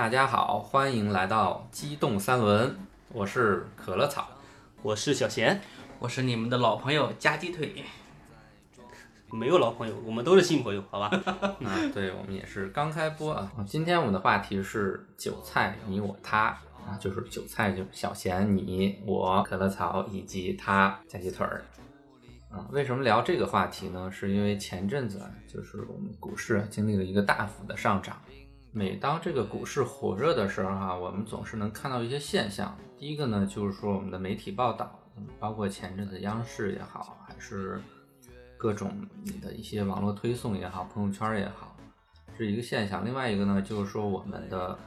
大家好，欢迎来到机动三轮，我是可乐草。我是小贤，我是你们的老朋友夹鸡腿。没有老朋友，我们都是新朋友，好吧？啊，对，我们也是刚开播啊。今天我们的话题是韭菜，你我他啊，就是韭菜，就是小贤、你、我、可乐草以及他夹鸡腿儿啊。为什么聊这个话题呢？是因为前阵子啊，就是我们股市经历了一个大幅的上涨。每当这个股市火热的时候哈、我们总是能看到一些现象。第一个呢，就是说我们的媒体报道，包括前阵子央视也好，还是各种你的一些网络推送也好，朋友圈也好，是一个现象。另外一个呢，就是说我们的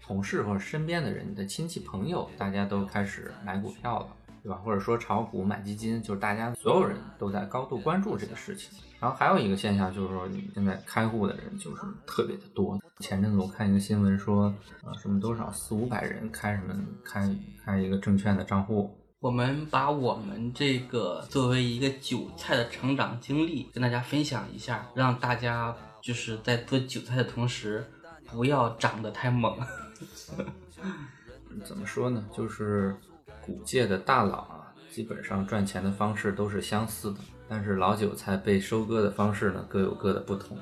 同事或者身边的人、你的亲戚朋友，大家都开始买股票了，对吧？或者说炒股、买基金，就是大家所有人都在高度关注这个事情。然后还有一个现象就是说，你现在开户的人就是特别的多。前阵子我看一个新闻说，呃，什么多少四五百人开什么开开一个证券的账户，我们把我们这个作为一个韭菜的成长经历跟大家分享一下，让大家就是在做韭菜的同时，不要长得太猛。怎么说呢？就是股界的大佬啊，基本上赚钱的方式都是相似的，但是老韭菜被收割的方式呢，各有各的不同。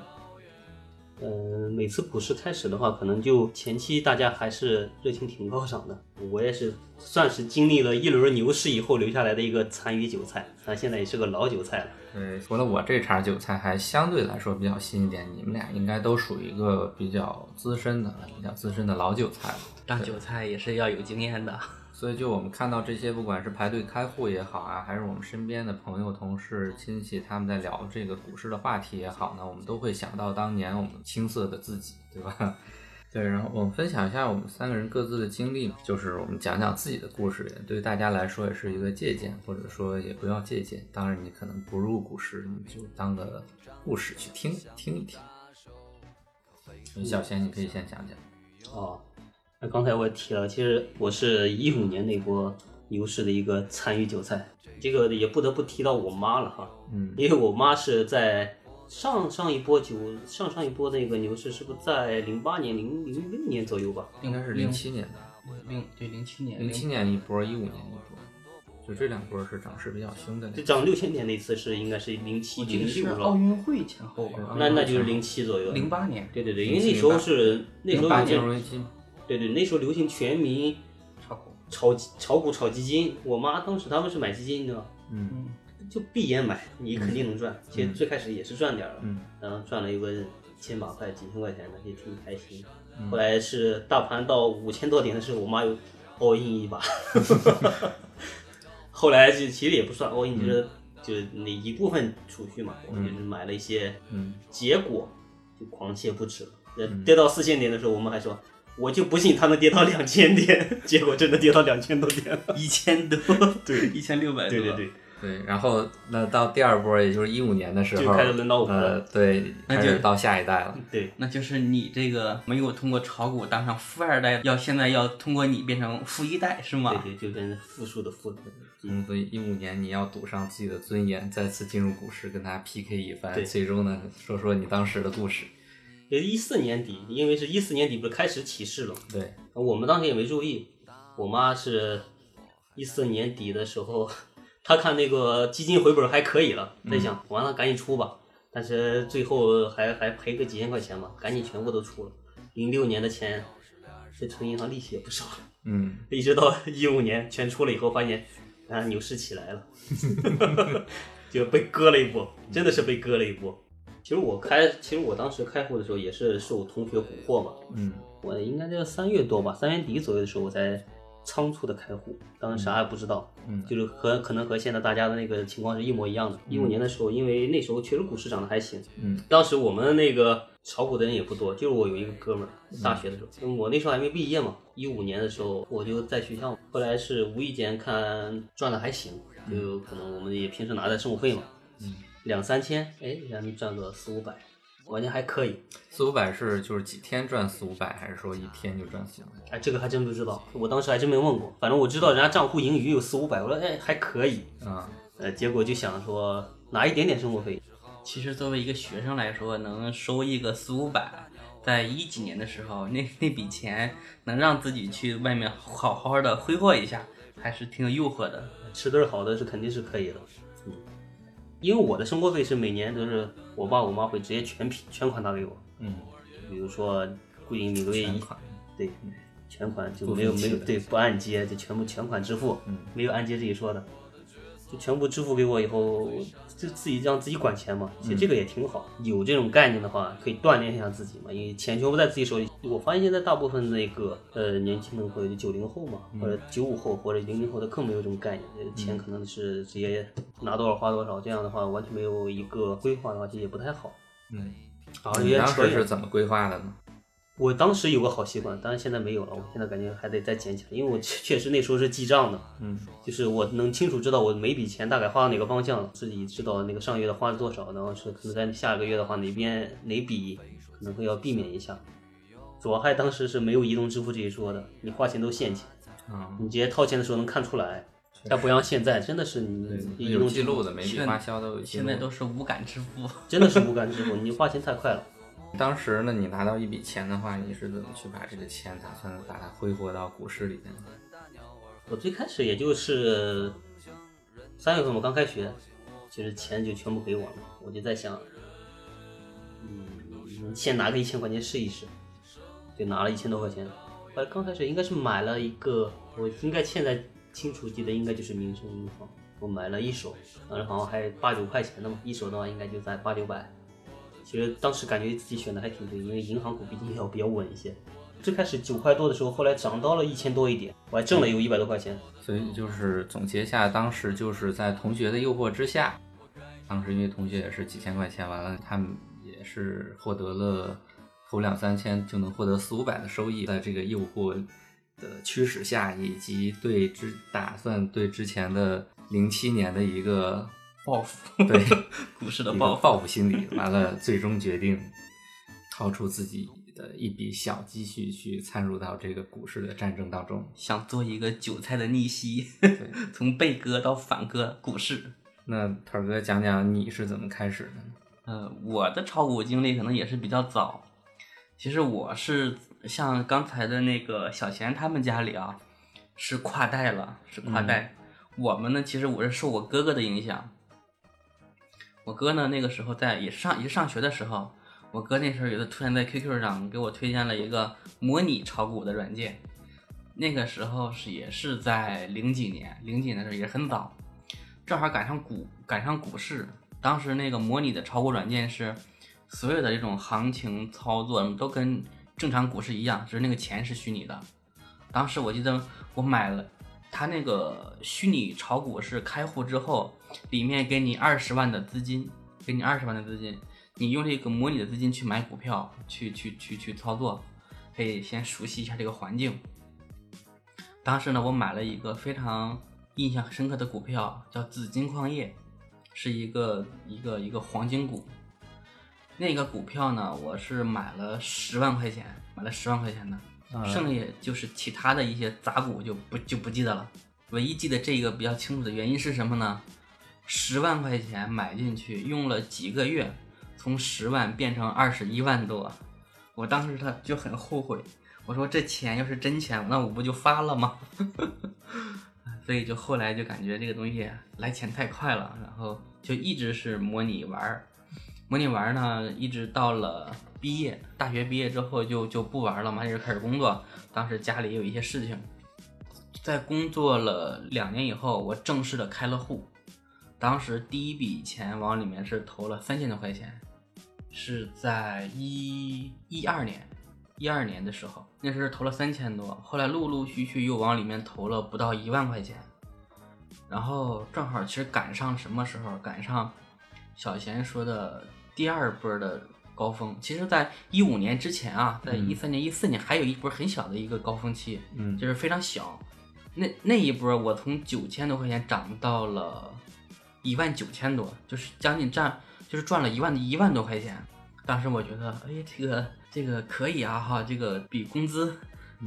嗯，每次股市开始的话，可能就前期大家还是热情挺高涨的。我也是算是经历了一轮牛市以后留下来的一个残余韭菜，但现在也是个老韭菜了。对，除了我这茬韭菜还相对来说比较新一点，你们俩应该都属于一个比较资深的、比较资深的老韭菜了。当韭菜也是要有经验的。所以，就我们看到这些，不管是排队开户也好啊，还是我们身边的朋友、同事、亲戚，他们在聊这个股市的话题也好呢，我们都会想到当年我们青涩的自己，对吧？对，然后我们分享一下我们三个人各自的经历，就是我们讲讲自己的故事，也对大家来说也是一个借鉴，或者说也不要借鉴。当然，你可能不入股市，你就当个故事去听听一听。小贤，你可以先讲讲。哦，那刚才我也提了，其实我是一五年那波牛市的一个参与韭菜，这个也不得不提到我妈了哈，嗯因为我妈是在上上一波九上上一波那个牛市是不是在零八年零零六年左右吧？应该是零七年的。零对零七年，零七年一波，一五年一波，就这两波是涨势比较凶的那就个。涨六千点那次是应该是零七零六是？奥运会前后吧。那那就是零七左右。零八年对对对，因为那时候是那时候金融危机，对对，那时候流行全民炒股，炒炒股、炒基金。我妈当时他们是买基金的，嗯嗯，就闭眼买，你肯定能赚。其实嗯最开始也是赚点儿了，嗯然后赚了一个千把块、几千块钱的，也挺开心。嗯后来是大盘到五千多点的时候，我妈又 all in 一把。后来就其实也不算 all in，就是、就是那一部分储蓄嘛，我就是买了一些，嗯结果就狂泻不止了。呃跌到四千点的时候，我们还说。我就不信它能跌到两千点，结果真的跌到两千多点了。一千多，对，一千六百多。对对对，对，然后那到第二波，也就是一五年的时候，就开始轮到我了，对，那就开始到下一代了。对，那就是你这个没有通过炒股当上富二代，要现在要通过你变成富一代是吗？对对，就跟复数的富。嗯，所以一五年你要赌上自己的尊严，再次进入股市，跟他 PK 一番。对最终呢，说说你当时的故事。也是一四年底，因为是一四年底不是开始起势了，对，我们当时也没注意。我妈是一四年底的时候，她看那个基金回本还可以了，在想完了赶紧出吧，但是最后还还赔个几千块钱吧，赶紧全部都出了。零六年的钱，这存银行利息也不少，嗯 一直到一五年全出了以后，发现啊牛市起来了，就被割了一波，真的是被割了一波。其实我开，其实我当时开户的时候也是受同学蛊惑嘛，嗯。我应该在三月多吧，三月底左右的时候我才仓促的开户，当时啥也不知道，嗯就是和可能和现在大家的那个情况是一模一样的。一五年的时候，因为那时候确实股市涨得还行，嗯。当时我们那个炒股的人也不多，就是我有一个哥们儿，大学的时候，我那时候还没毕业嘛，一五年的时候我就在学校，后来是无意间看赚的还行，就可能我们也平时拿的生活费嘛，嗯，两三千，哎，然后赚个四五百，完全还可以。四五百是就是几天赚四五百，还是说一天就赚四五百？哎，这个还真不知道，我当时还真没问过。反正我知道人家账户盈余有四五百，我说哎还可以，啊，呃，结果就想说拿一点点生活费，其实作为一个学生来说，能收益个四五百，在一几年的时候，那那笔钱能让自己去外面好好的挥霍一下，还是挺有诱惑的。吃顿好的是肯定是可以的，嗯，因为我的生活费是每年都是我爸我妈会直接全批全款打给我，嗯，比如说固定每个月一对全款就没有没有对不按揭就全部全款支付，嗯。没有按揭这一说的，就全部支付给我以后，就自己让自己管钱嘛。其实这个也挺好，有这种概念的话，可以锻炼一下自己嘛。因为钱全部在自己手里。我发现现在大部分那个呃年轻人或者九零后嘛，或者九五后或者零零后的更没有这种概念，呃钱可能是直接拿多少花多少，这样的话完全没有一个规划的话，其实也不太好。嗯，啊，有点你当时是怎么规划的呢？我当时有个好习惯，当然现在没有了。我现在感觉还得再捡起来，因为我确确实那时候是记账的，嗯，就是我能清楚知道我每笔钱大概花到哪个方向，自己知道那个上月的花了多少，然后是可能在下个月的话哪边哪笔可能会要避免一下。主要还当时是没有移动支付这一说的，你花钱都现钱，啊，你直接掏钱的时候能看出来。但不像现在，真的是你移有动记录的，每笔花销都有记录。现在都是无感支付。真的是无感支付，你花钱太快了。当时呢，你拿到一笔钱的话，你是怎么去把这个钱打算把它挥霍到股市里的？我最开始也就是三月份我刚开学，其实钱就全部给我了，我就在想，嗯，先拿个一千块钱试一试，就拿了一千多块钱。后来刚开始应该是买了一个，我应该现在清楚记得应该就是民生银行，我买了一手，当时好像还八九块钱的嘛，一手的话应该就在八九百。其实当时感觉自己选的还挺对，因为银行股毕竟要比较稳一些。最开始九块多的时候，后来涨到了一千多一点，我还挣了有一百多块钱。所以就是总结下，当时就是在同学的诱惑之下，当时因为同学也是几千块钱，完了他们也是获得了投两三千就能获得四五百的收益，在这个诱惑的驱使下，以及对之打算对之前的零七年的一个报复，对 股市的报复。报复心理，完了最终决定掏出自己的一笔小积蓄去参入到这个股市的战争当中。想做一个韭菜的逆袭，从被割到反割股市。那团儿哥讲讲你是怎么开始的呢？呃，我的炒股经历可能也是比较早。其实我是像刚才的那个小贤他们家里啊，是跨代了，是跨代。我们呢，其实我是受我哥哥的影响。我哥呢，那个时候在也是上也是上学的时候，我哥那时候有的突然在 QQ 上给我推荐了一个模拟炒股的软件。那个时候是也是在零几年，零几年的时候也很早，正好赶上股赶上股市。当时那个模拟的炒股软件是所有的这种行情操作都跟正常股市一样，只是那个钱是虚拟的。当时我记得我买了，他那个虚拟炒股是开户之后，里面给你二十万的资金，给你二十万的资金，你用这个模拟的资金去买股票，去去去去操作，可以先熟悉一下这个环境。当时呢，我买了一个非常印象深刻的股票，叫紫金矿业，是一个一个一个黄金股。那个股票呢，我是买了十万块钱，买了十万块钱的，啊剩下就是其他的一些杂股就不就不记得了。唯一记得这个比较清楚的原因是什么呢？十万块钱买进去，用了几个月，从十万变成二十一万多。我当时他就很后悔，我说这钱要是真钱，那我不就发了吗？所以就后来就感觉这个东西来钱太快了，然后就一直是模拟玩儿，模拟玩儿呢，一直到了毕业，大学毕业之后就就不玩了嘛，一直开始工作。当时家里有一些事情，在工作了两年以后，我正式的开了户。当时第一笔钱往里面是投了三千多块钱，是在一一二年，一二年的时候，那时候投了三千多，后来陆陆续续又往里面投了不到一万块钱，然后正好其实赶上什么时候？赶上小贤说的第二波的高峰。其实，在一五年之前啊，在一三年、一四年还有一波很小的一个高峰期，嗯就是非常小。那那一波我从九千多块钱涨到了一万九千多，就是将近赚，就是赚了一万一万多块钱。当时我觉得，哎，这个这个可以啊哈，这个比工资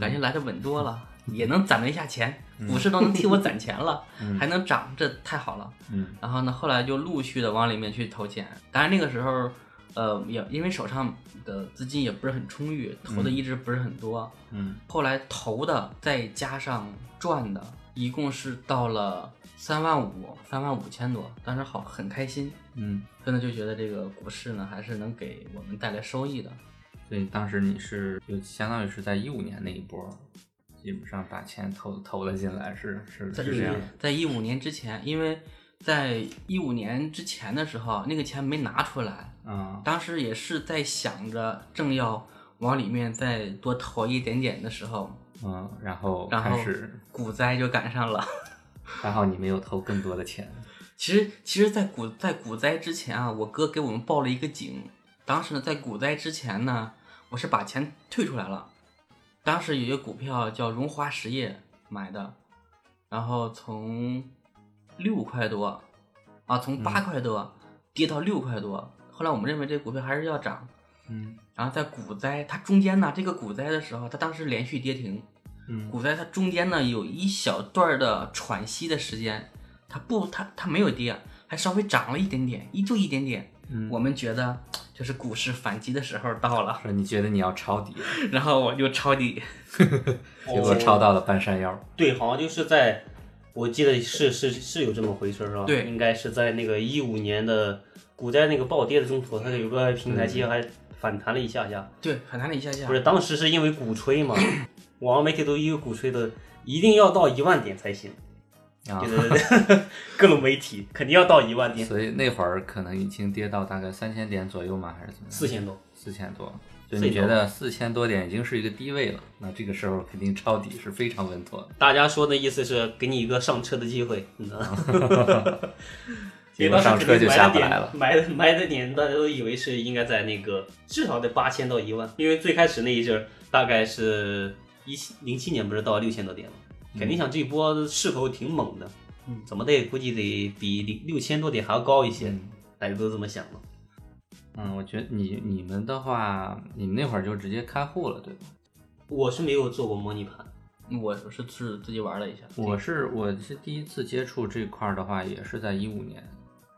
感觉来的稳多了。也能攒了一下钱，股市都能替我攒钱了，嗯还能涨，这太好了。嗯然后呢，后来就陆续的往里面去投钱。当然那个时候，呃，也因为手上的资金也不是很充裕，投的一直不是很多。嗯后来投的再加上赚的，一共是到了三万五，三万五千多。当时好很开心，嗯，真的就觉得这个股市呢还是能给我们带来收益的。所以当时你是就相当于是在一五年那一波，基本上把钱投投了进来，是是在是这样。在一五年之前，因为在一五年之前的时候，那个钱没拿出来，啊当时也是在想着正要往里面再多投一点点的时候，嗯，然后然后开始，股灾就赶上了。还好你没有投更多的钱。其实，其实，在股在股灾之前啊，我哥给我们报了一个警。当时呢，在股灾之前呢，我是把钱退出来了。当时有一个股票叫荣华实业买的，然后从六块多啊，从八块多跌到六块多。后来我们认为这股票还是要涨，嗯然后在股灾它中间呢，这个股灾的时候，它当时连续跌停，嗯股灾它中间呢有一小段的喘息的时间，它不它它没有跌，还稍微涨了一点点，一就一点点。嗯我们觉得就是股市反击的时候到了，说你觉得你要抄底，然后我就抄底。结果抄到了半山腰。对，好像就是在，我记得是是是有这么回事儿是吧？对应该是在那个一五年的股灾那个暴跌的中途，它有个平台期还反弹了一下下。对，反弹了一下下不。是，当时是因为鼓吹嘛，网络媒体都一个鼓吹的，一定要到一万点才行。啊对对对，各种媒体肯定要到一万点，所以那会儿可能已经跌到大概三千点左右吗？还是怎么样？四千多。四千多。就你觉得四千多点已经是一个低位了，那这个时候肯定抄底是非常稳妥的。大家说的意思是给你一个上车的机会，你知道吗？结果上车就下不来了。买的买的点大家都以为是应该在那个至少得八千到一万，因为最开始那一阵儿大概是一零七年不是到六千多点吗？肯定想这一波势头挺猛的，嗯怎么得估计得比零六千多点还要高一些，嗯大家都这么想的。嗯，我觉得你你们的话，你们那会儿就直接开户了，对吧？我是没有做过模拟盘，我是是自己玩了一下。我是我是第一次接触这块儿的话，也是在一五年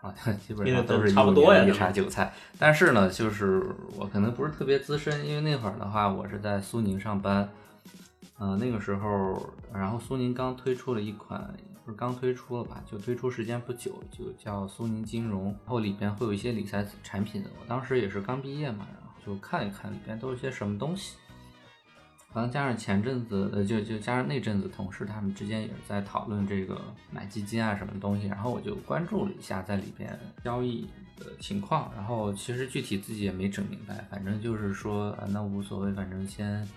啊，基本上都是都差不多呀一茬韭菜。但是呢，就是我可能不是特别资深，因为那会儿的话，我是在苏宁上班，呃，那个时候，然后苏宁刚推出了一款，不是刚推出了吧，就推出时间不久，就叫苏宁金融，然后里边会有一些理财产品。我当时也是刚毕业嘛，然后就看一看里边都是些什么东西。可能加上前阵子，呃，就就加上那阵子，同事他们之间也是在讨论这个买基金啊什么东西，然后我就关注了一下在里边交易的情况，然后其实具体自己也没整明白，反正就是说，啊，那无所谓，反正先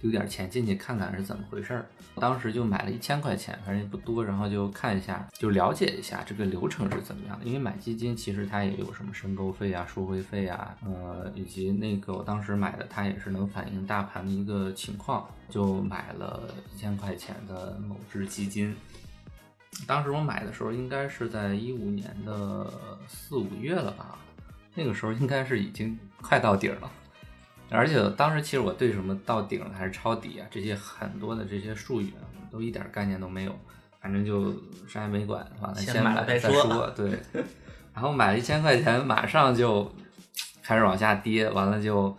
丢点钱进去看看是怎么回事儿。当时就买了一千块钱，反正也不多，然后就看一下，就了解一下这个流程是怎么样的。因为买基金其实它也有什么申购费啊、赎回费啊，呃，以及那个我当时买的它也是能反映大盘的一个情况，就买了一千块钱的某只基金。当时我买的时候应该是在一五年的四五月了吧，那个时候应该是已经快到底儿了。而且当时其实我对什么到顶了还是抄底啊这些很多的这些术语啊，都一点概念都没有，反正就啥也没管，完了先买了买再再说对，然后买了一千块钱，马上就开始往下跌，完了就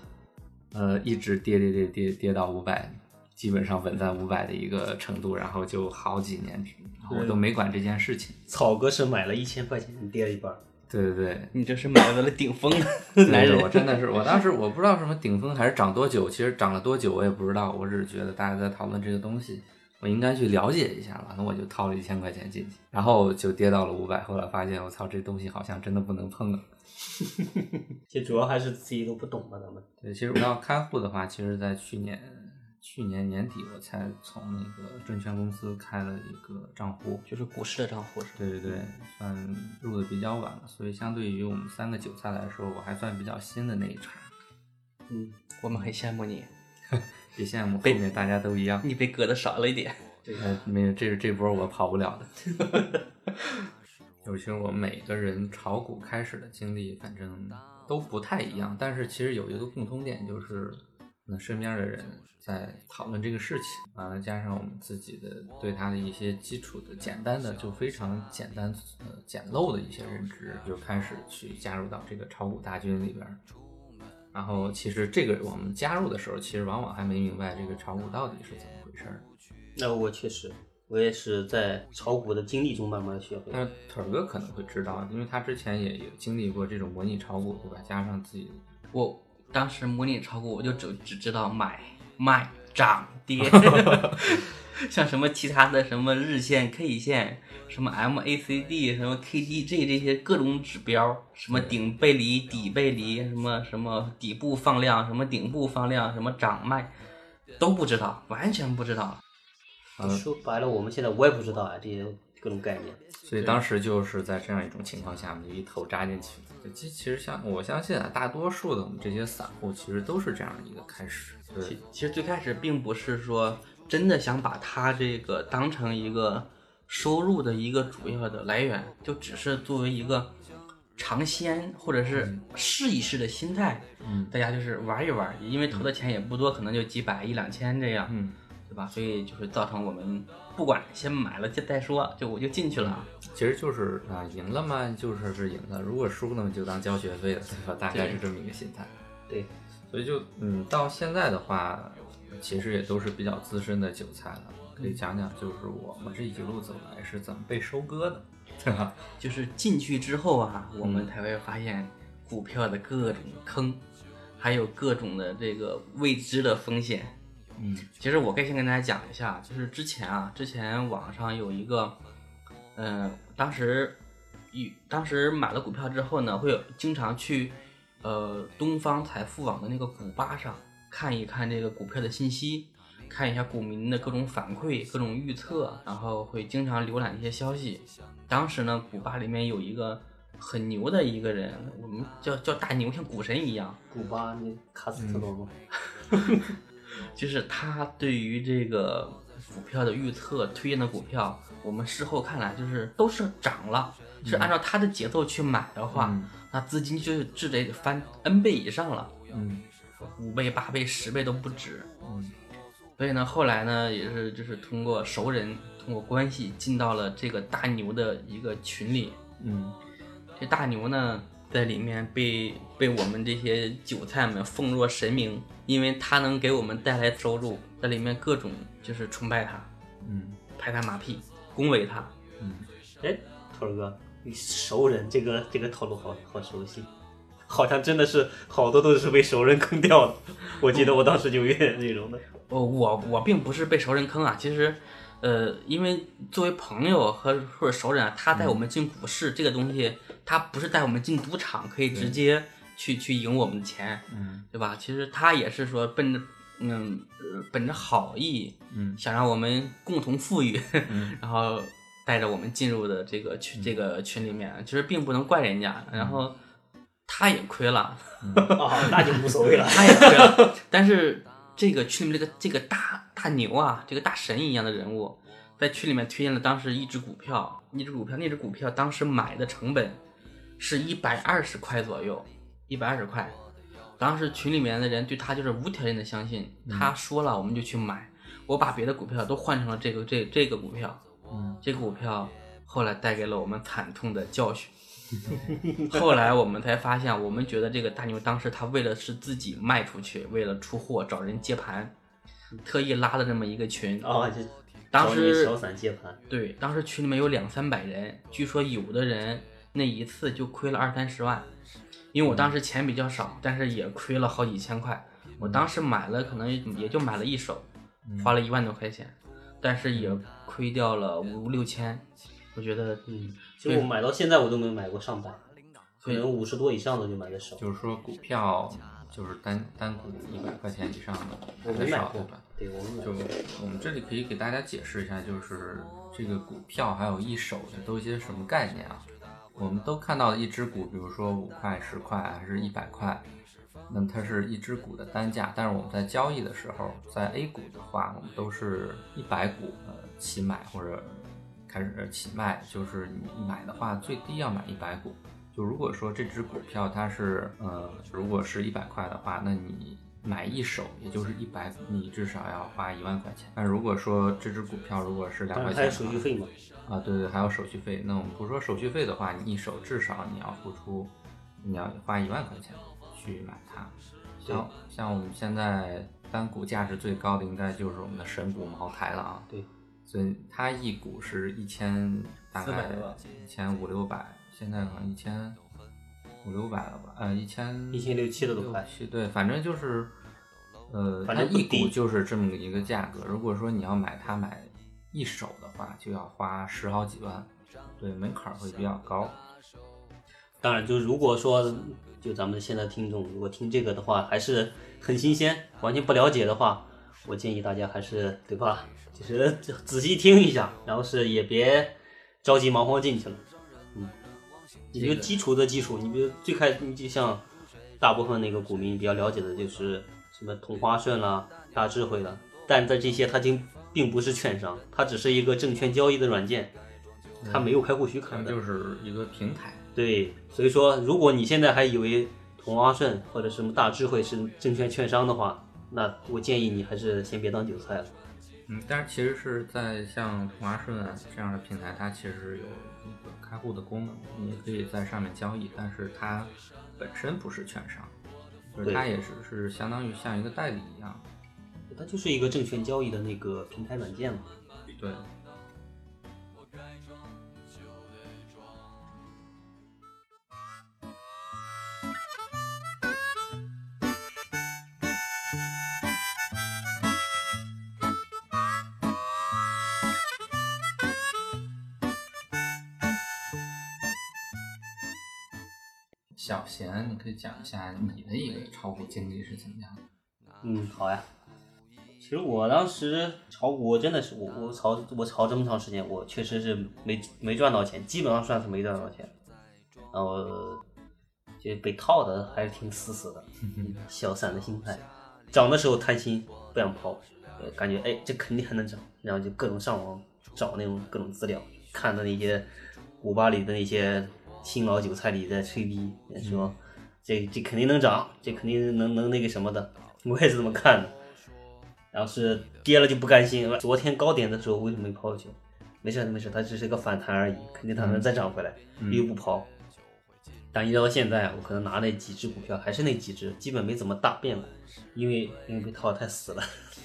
呃一直跌跌跌跌跌到五百，基本上稳在五百的一个程度，然后就好几年，我都没管这件事情。草哥是买了一千块钱，跌了一半儿。对对对，你这是买到了顶峰，对 男人。我真的是，我当时我不知道什么顶峰还是涨多久，其实涨了多久我也不知道，我只是觉得大家在讨论这个东西，我应该去了解一下吧，那我就掏了一千块钱进去，然后就跌到了五百，后来发现我操，这东西好像真的不能碰了。其实主要还是自己都不懂吧，咱们。对，其实我要开户的话，其实在去年去年年底我才从那个证券公司开了一个账户，就是股市的账户是吧？对对对，算入的比较晚了，所以相对于我们三个韭菜来说，我还算比较新的那一茬。嗯，我们很羡慕你，别羡慕，后面大家都一样。你被割的少了一点。呃，没有，这这波我跑不了的。尤其是我们每个人炒股开始的经历，反正都不太一样，但是其实有一个共通点，就是那身边的人在讨论这个事情，完了加上我们自己的对他的一些基础的简单的就非常简单呃简陋的一些认知，就开始去加入到这个炒股大军里边儿。然后其实这个我们加入的时候，其实往往还没明白这个炒股到底是怎么回事儿。那我确实，我也是在炒股的经历中慢慢学会。但是腿儿哥可能会知道，因为他之前也有经历过这种模拟炒股，对吧？加上自己我当时模拟炒股，我就只只知道买卖涨跌，像什么其他的什么日线、K 线，什么 MACD、什么 KDJ 这些各种指标，什么顶背离、底背离，什么什么底部放量，什么顶部放量，什么涨卖，都不知道，完全不知道。说白了，我们现在我也不知道啊，这些各种概念。所以当时就是在这样一种情况下，我们就一头扎进去了。其其实像我相信啊，大多数的我们这些散户其实都是这样一个开始。对其，其实最开始并不是说真的想把它这个当成一个收入的一个主要的来源，就只是作为一个尝鲜或者是试一试的心态，嗯大家就是玩一玩，因为投的钱也不多，可能就几百一两千这样，嗯，对吧？所以就是造成我们不管先买了再再说，就我就进去了。其实就是啊，赢了嘛，就是是赢了；如果输了嘛，就当交学费了，对吧？大概是这么一个心态。对，所以就嗯，到现在的话，其实也都是比较资深的韭菜了。可以讲讲，就是我们这一路走来是怎么被收割的，对吧？就是进去之后啊，我们才会发现股票的各种坑，还有各种的这个未知的风险。嗯其实我可以先跟大家讲一下，就是之前啊，之前网上有一个，嗯、当时与当时买了股票之后呢，会有经常去呃东方财富网的那个股吧上看一看这个股票的信息，看一下股民的各种反馈、各种预测，然后会经常浏览一些消息。当时呢，股吧里面有一个很牛的一个人，我们叫叫大牛，像股神一样。古巴，你卡斯特罗吗？就是他对于这个股票的预测推荐的股票，我们事后看来就是都是涨了，是按照他的节奏去买的话，嗯。那资金就至得翻 N 倍以上了，嗯。五倍、八倍、十倍都不止。嗯。所以呢，后来呢，也是就是通过熟人，通过关系进到了这个大牛的一个群里。嗯。这大牛呢，在里面被被我们这些韭菜们奉若神明，因为他能给我们带来收入，在里面各种就是崇拜他，嗯拍他马屁，恭维他。嗯，哎，头儿哥，你熟人这个这个套路好好熟悉，好像真的是好多都是被熟人坑掉的。我记得我当时就有点那种的。哦，我我并不是被熟人坑啊，其实，呃，因为作为朋友和或者熟人啊，他带我们进股市、这个东西，他不是带我们进赌场，可以直接去去赢我们的钱，嗯。对吧？其实他也是说奔着嗯呃本着好意，嗯。想让我们共同富裕，嗯。然后带着我们进入的这个群这个群里面，其实并不能怪人家，然后他也亏了，哦，那就无所谓了。他也亏了，但是这个群里面这个这个大大牛啊，这个大神一样的人物，在群里面推荐了当时一只股票，一只股票，那只股票当时买的成本是一百二十块左右，一百二十块。当时群里面的人对他就是无条件的相信，他说了我们就去买。我把别的股票都换成了这个这这个股票，嗯这个股票后来带给了我们惨痛的教训。后来我们才发现，我们觉得这个大牛当时他为了是自己卖出去，为了出货找人接盘，特意拉了这么一个群。啊，就当时小散接盘，对，当时群里面有两三百人，据说有的人那一次就亏了二三十万。因为我当时钱比较少，但是也亏了好几千块。我当时买了，可能也就买了一手，花了一万多块钱，但是也亏掉了五六千。我觉得，嗯，其实我买到现在我都没买过上百，可能五十多以上的就买的少。就是说股票就是单单股一百块钱以上的我买没买过的少对就。我们这里可以给大家解释一下，就是这个股票还有一手的都一些什么概念啊？我们都看到的一只股，比如说五块、十块还是一百块，那么它是一只股的单价。但是我们在交易的时候，在 A 股的话，我们都是一百股呃起买或者开始起卖，就是你买的话最低要买一百股。就如果说这只股票它是呃，如果是一百块的话，那你买一手，也就是一百股，你至少要花一万块钱。但如果说这只股票如果是两块钱的话，有手续费嘛。啊，对对，还有手续费。那我们不说手续费的话，你一手至少你要付出，你要花一万块钱去买它。像像我们现在单股价值最高的，应该就是我们的神股茅台了啊。对，所以它一股是一千，大概400吧一千五六百，现在好像一千五六百了吧？呃，一千一千六七了都快七，对，反正就是，呃，反正一股就是这么一个价格。如果说你要买它买一手的话，就要花十好几万，对，门槛儿会比较高。当然，就如果说就咱们现在听众如果听这个的话，还是很新鲜，完全不了解的话，我建议大家还是对吧？就是仔细听一下，然后是也别着急忙慌进去了。嗯，你就基础的基础，你比如最开，你就像大部分那个股民比较了解的就是什么同花顺啦、大智慧啦，但在这些它经并不是券商，它只是一个证券交易的软件，它没有开户许可的。它就是一个平台。对，所以说，如果你现在还以为同花顺或者什么大智慧是证券券商的话，那我建议你还是先别当韭菜了。嗯，但是其实是在像同花顺啊这样的平台，它其实有一个开户的功能，你可以在上面交易，但是它本身不是券商，就是对它也是是相当于像一个代理一样。它就是一个证券交易的那个平台软件嘛。对，以讲一下你的一个炒股经历是怎么样的？嗯，好呀。其实我当时炒股真的是我我炒我炒这么长时间，我确实是没没赚到钱，基本上算是没赚到钱。然后就被套的还是挺死死的，小散的心态，涨的时候贪心不想抛，呃感觉哎这肯定还能涨，然后就各种上网找那种各种资料，看的那些古巴里的那些新老韭菜里在吹逼，说这这肯定能涨，这肯定能能那个什么的，我也是这么看的。然后是跌了就不甘心，昨天高点的时候为什么没抛去？没事没事，它只是一个反弹而已，肯定它能再涨回来，又不抛。但一直到现在，我可能拿那几只股票还是那几只，基本没怎么大变过，因为因为被套得太死了，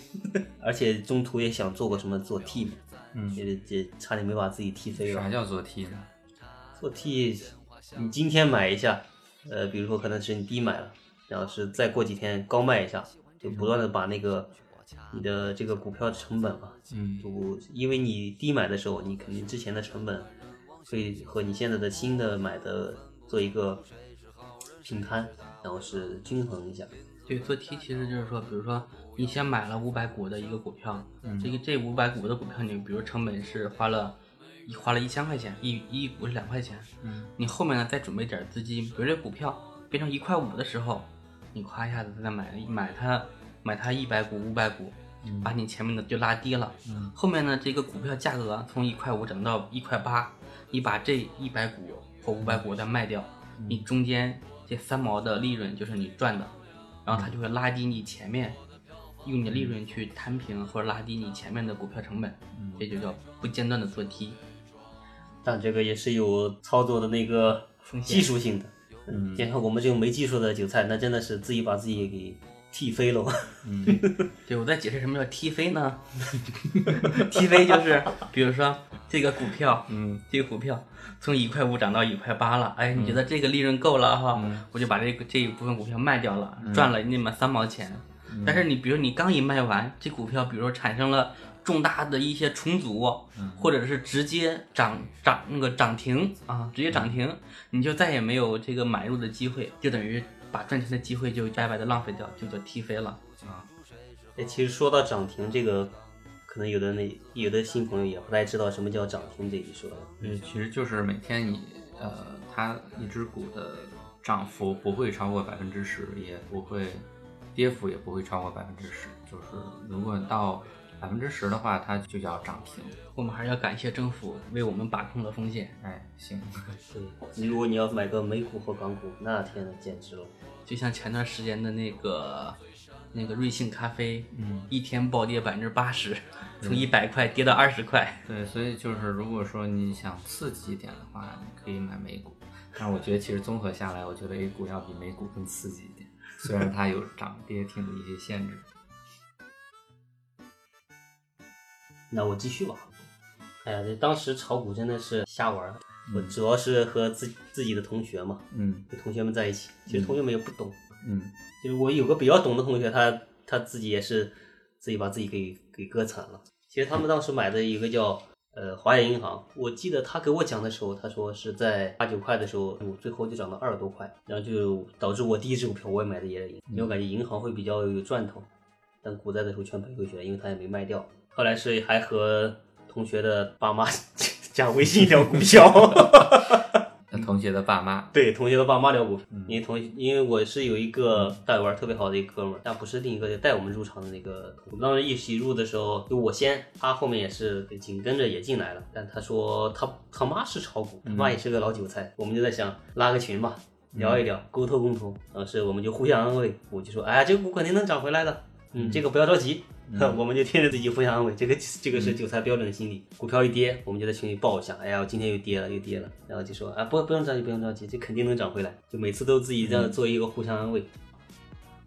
而且中途也想做过什么做 T 嘛，嗯也也差点没把自己踢飞了。啥叫做 T 呢？做 T，你今天买一下，呃，比如说可能是你低买了，然后是再过几天高卖一下，就不断的把那个你的这个股票成本嘛，嗯就因为你低买的时候，你肯定之前的成本会和你现在的新的买的做一个平摊，然后是均衡一下。对，做 T 其实就是说，比如说你先买了五百股的一个股票，嗯这个这五百股的股票，你比如成本是花了，一花了一千块钱，一一股是两块钱，嗯你后面呢再准备点资金，比如这股票变成一块五的时候，你夸一下子再买买它买它一百股五百股，把你前面的就拉低了，嗯后面呢这个股票价格从一块五涨到一块八，你把这一百股或五百股再卖掉，你中间这三毛的利润就是你赚的，然后它就会拉低你前面用你的利润去摊平或者拉低你前面的股票成本，这就叫不间断的做 T。但这个也是有操作的那个技术性的。嗯就像我们这种没技术的韭菜，那真的是自己把自己给踢飞了。嗯对，我在解释什么叫踢飞呢？踢飞就是，比如说这个股票，嗯这个股票从一块五涨到一块八了，哎，你觉得这个利润够了哈？嗯我就把这个这一部分股票卖掉了，赚了那么三毛钱。嗯但是你比如你刚一卖完，这股票比如说产生了重大的一些重组，嗯或者是直接涨涨那个涨停啊，直接涨停，你就再也没有这个买入的机会，就等于把赚钱的机会就白白的浪费掉，就叫踢飞了啊。哎，其实说到涨停这个，可能有的那有的新朋友也不太知道什么叫涨停这一说。嗯，其实就是每天你呃，它一只股的涨幅不会超过百分之十，也不会跌幅也不会超过百分之十。就是如果到百分之十的话，它就叫涨停。我们还是要感谢政府为我们把控了风险。哎，行，对，你如果你要买个美股或港股，那天呐，简直了。就像前段时间的那个那个瑞幸咖啡，嗯，一天暴跌百分之八十，从一百块跌到二十块。对，所以就是如果说你想刺激一点的话，你可以买美股。但是我觉得其实综合下来，我觉得 A 股要比美股更刺激一点，虽然它有涨跌停的一些限制。那我继续吧。哎呀，这当时炒股真的是瞎玩儿。我主要是和自自己的同学嘛，嗯跟同学们在一起。其实同学们也不懂，嗯就是我有个比较懂的同学，他他自己也是自己把自己给给割惨了。其实他们当时买的一个叫呃华业银行，我记得他给我讲的时候，他说是在八九块的时候，我最后就涨到二十多块，然后就导致我第一只股票我也买的也是银，因为我感觉银行会比较有赚头，但股灾的时候全赔回去了，因为他也没卖掉。后来是还和同学的爸妈 加微信聊股票。那同学的爸妈，对，同学的爸妈聊股票，因为同因为我是有一个带我玩特别好的一个哥们儿，但不是另一个带我们入场的那个。我们当时一起入的时候，就我先，他后面也是紧跟着也进来了，但他说他他妈是炒股，他妈也是个老韭菜，我们就在想拉个群吧，聊一聊，沟通沟通。当时我们就互相安慰，我就说，哎呀，这个股肯定能涨回来的，嗯，这个不要着急。我们就听着自己互相安慰，这个这个是韭菜标准的心理。股票一跌，我们就在群里报一下，哎呀，我今天又跌了，又跌了，然后就说，啊，不不用着急，不用着急，这肯定能涨回来。就每次都自己这样做一个互相安慰。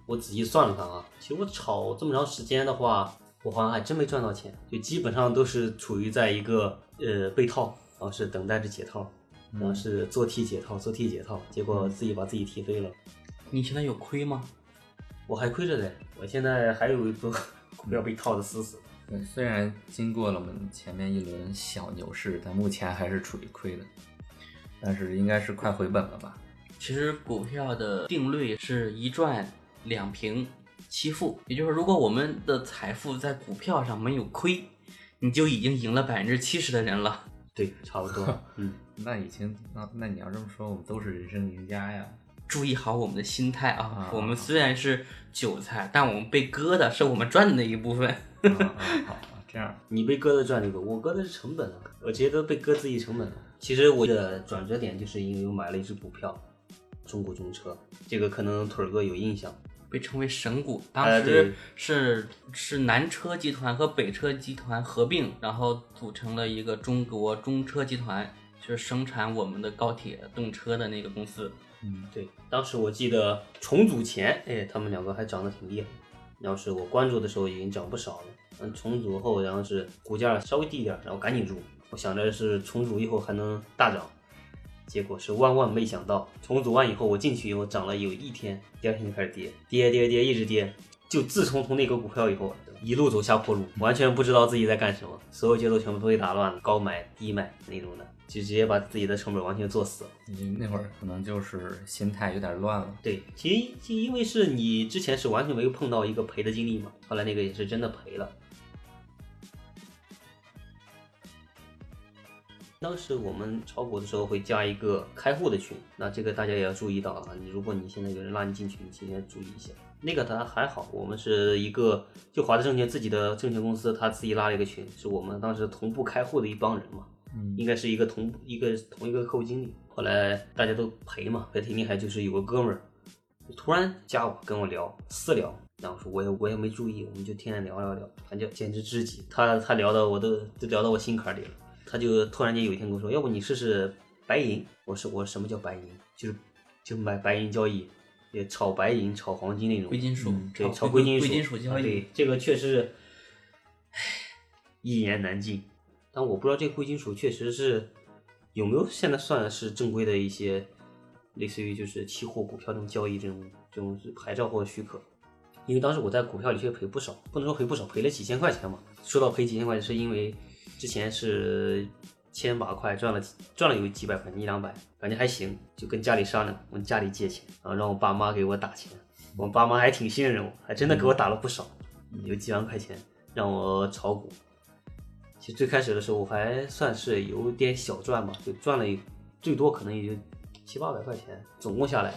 我仔细算了算啊，其实我炒这么长时间的话，我好像还真没赚到钱，就基本上都是处于在一个呃被套，然后是等待着解套，然后是做 T 解套，做 T 解套，结果自己把自己踢飞了。你现在有亏吗？我还亏着嘞，我现在还有一波股票被套的死死。对，虽然经过了我们前面一轮小牛市，但目前还是处于亏的，但是应该是快回本了吧？其实股票的定律是一赚两平七负，也就是如果我们的财富在股票上没有亏，你就已经赢了百分之七十的人了。对，差不多。嗯，那已经，那那你要这么说，我们都是人生赢家呀。注意好我们的心态啊！啊我们虽然是韭菜，但我们被割的是我们赚的那一部分。啊啊好，啊这样，你被割的赚那个，我割的是成本啊，我直接都被割自己成本了。其实我的转折点就是因为我买了一只股票，中国中车，这个可能腿儿哥有印象。被称为神股，哎当对时是是南车集团和北车集团合并，然后组成了一个中国中车集团，就是生产我们的高铁动车的那个公司。嗯对，当时我记得重组前，哎，他们两个还涨得挺厉害。然后是我关注的时候已经涨不少了，嗯，重组后，然后是股价稍微低一点，然后赶紧入。我想着是重组以后还能大涨，结果是万万没想到，重组完以后我进去以后涨了有一天，第二天就开始跌，跌跌跌一直跌。就自从从那个股票以后，一路走下坡路，完全不知道自己在干什么，所有节奏全部都被打乱了，高买低卖那种的，就直接把自己的成本完全做死了。你那会儿可能就是心态有点乱了。对，其实因为是你之前是完全没有碰到一个赔的经历嘛，后来那个也是真的赔了。当时我们炒股的时候会加一个开户的群，那这个大家也要注意到啊。你如果你现在有人拉你进群，你今天注意一下。那个他还好，我们是一个就华德证券自己的证券公司，他自己拉了一个群，是我们当时同步开户的一帮人嘛。嗯应该是一个同一个同一个客户经理。后来大家都赔嘛，赔挺厉害，就是有个哥们儿突然加我跟我聊私聊，然后说我也我也没注意，我们就天天聊聊聊，反正简直知己。他他聊的我都都聊到我心坎里了。他就突然间有一天跟我说，要不你试试白银？我说我什么叫白银？就是就买白银交易，也炒白银、炒黄金那种贵金属，嗯对，炒炒贵金属，贵金属交易。啊对，这个确实是，唉，一言难尽。但我不知道这个贵金属确实是有没有现在算是正规的一些，类似于就是期货、股票这种交易这种这种牌照或者许可。因为当时我在股票里确实赔不少，不能说赔不少，赔了几千块钱嘛。说到赔几千块钱，是因为之前是千把块赚了赚了有几百块钱，一两百，感觉还行，就跟家里商量，问家里借钱，然后让我爸妈给我打钱。我爸妈还挺信任我，还真的给我打了不少，有几万块钱让我炒股。其实最开始的时候我还算是有点小赚吧，就赚了最多可能也就七八百块钱，总共下来，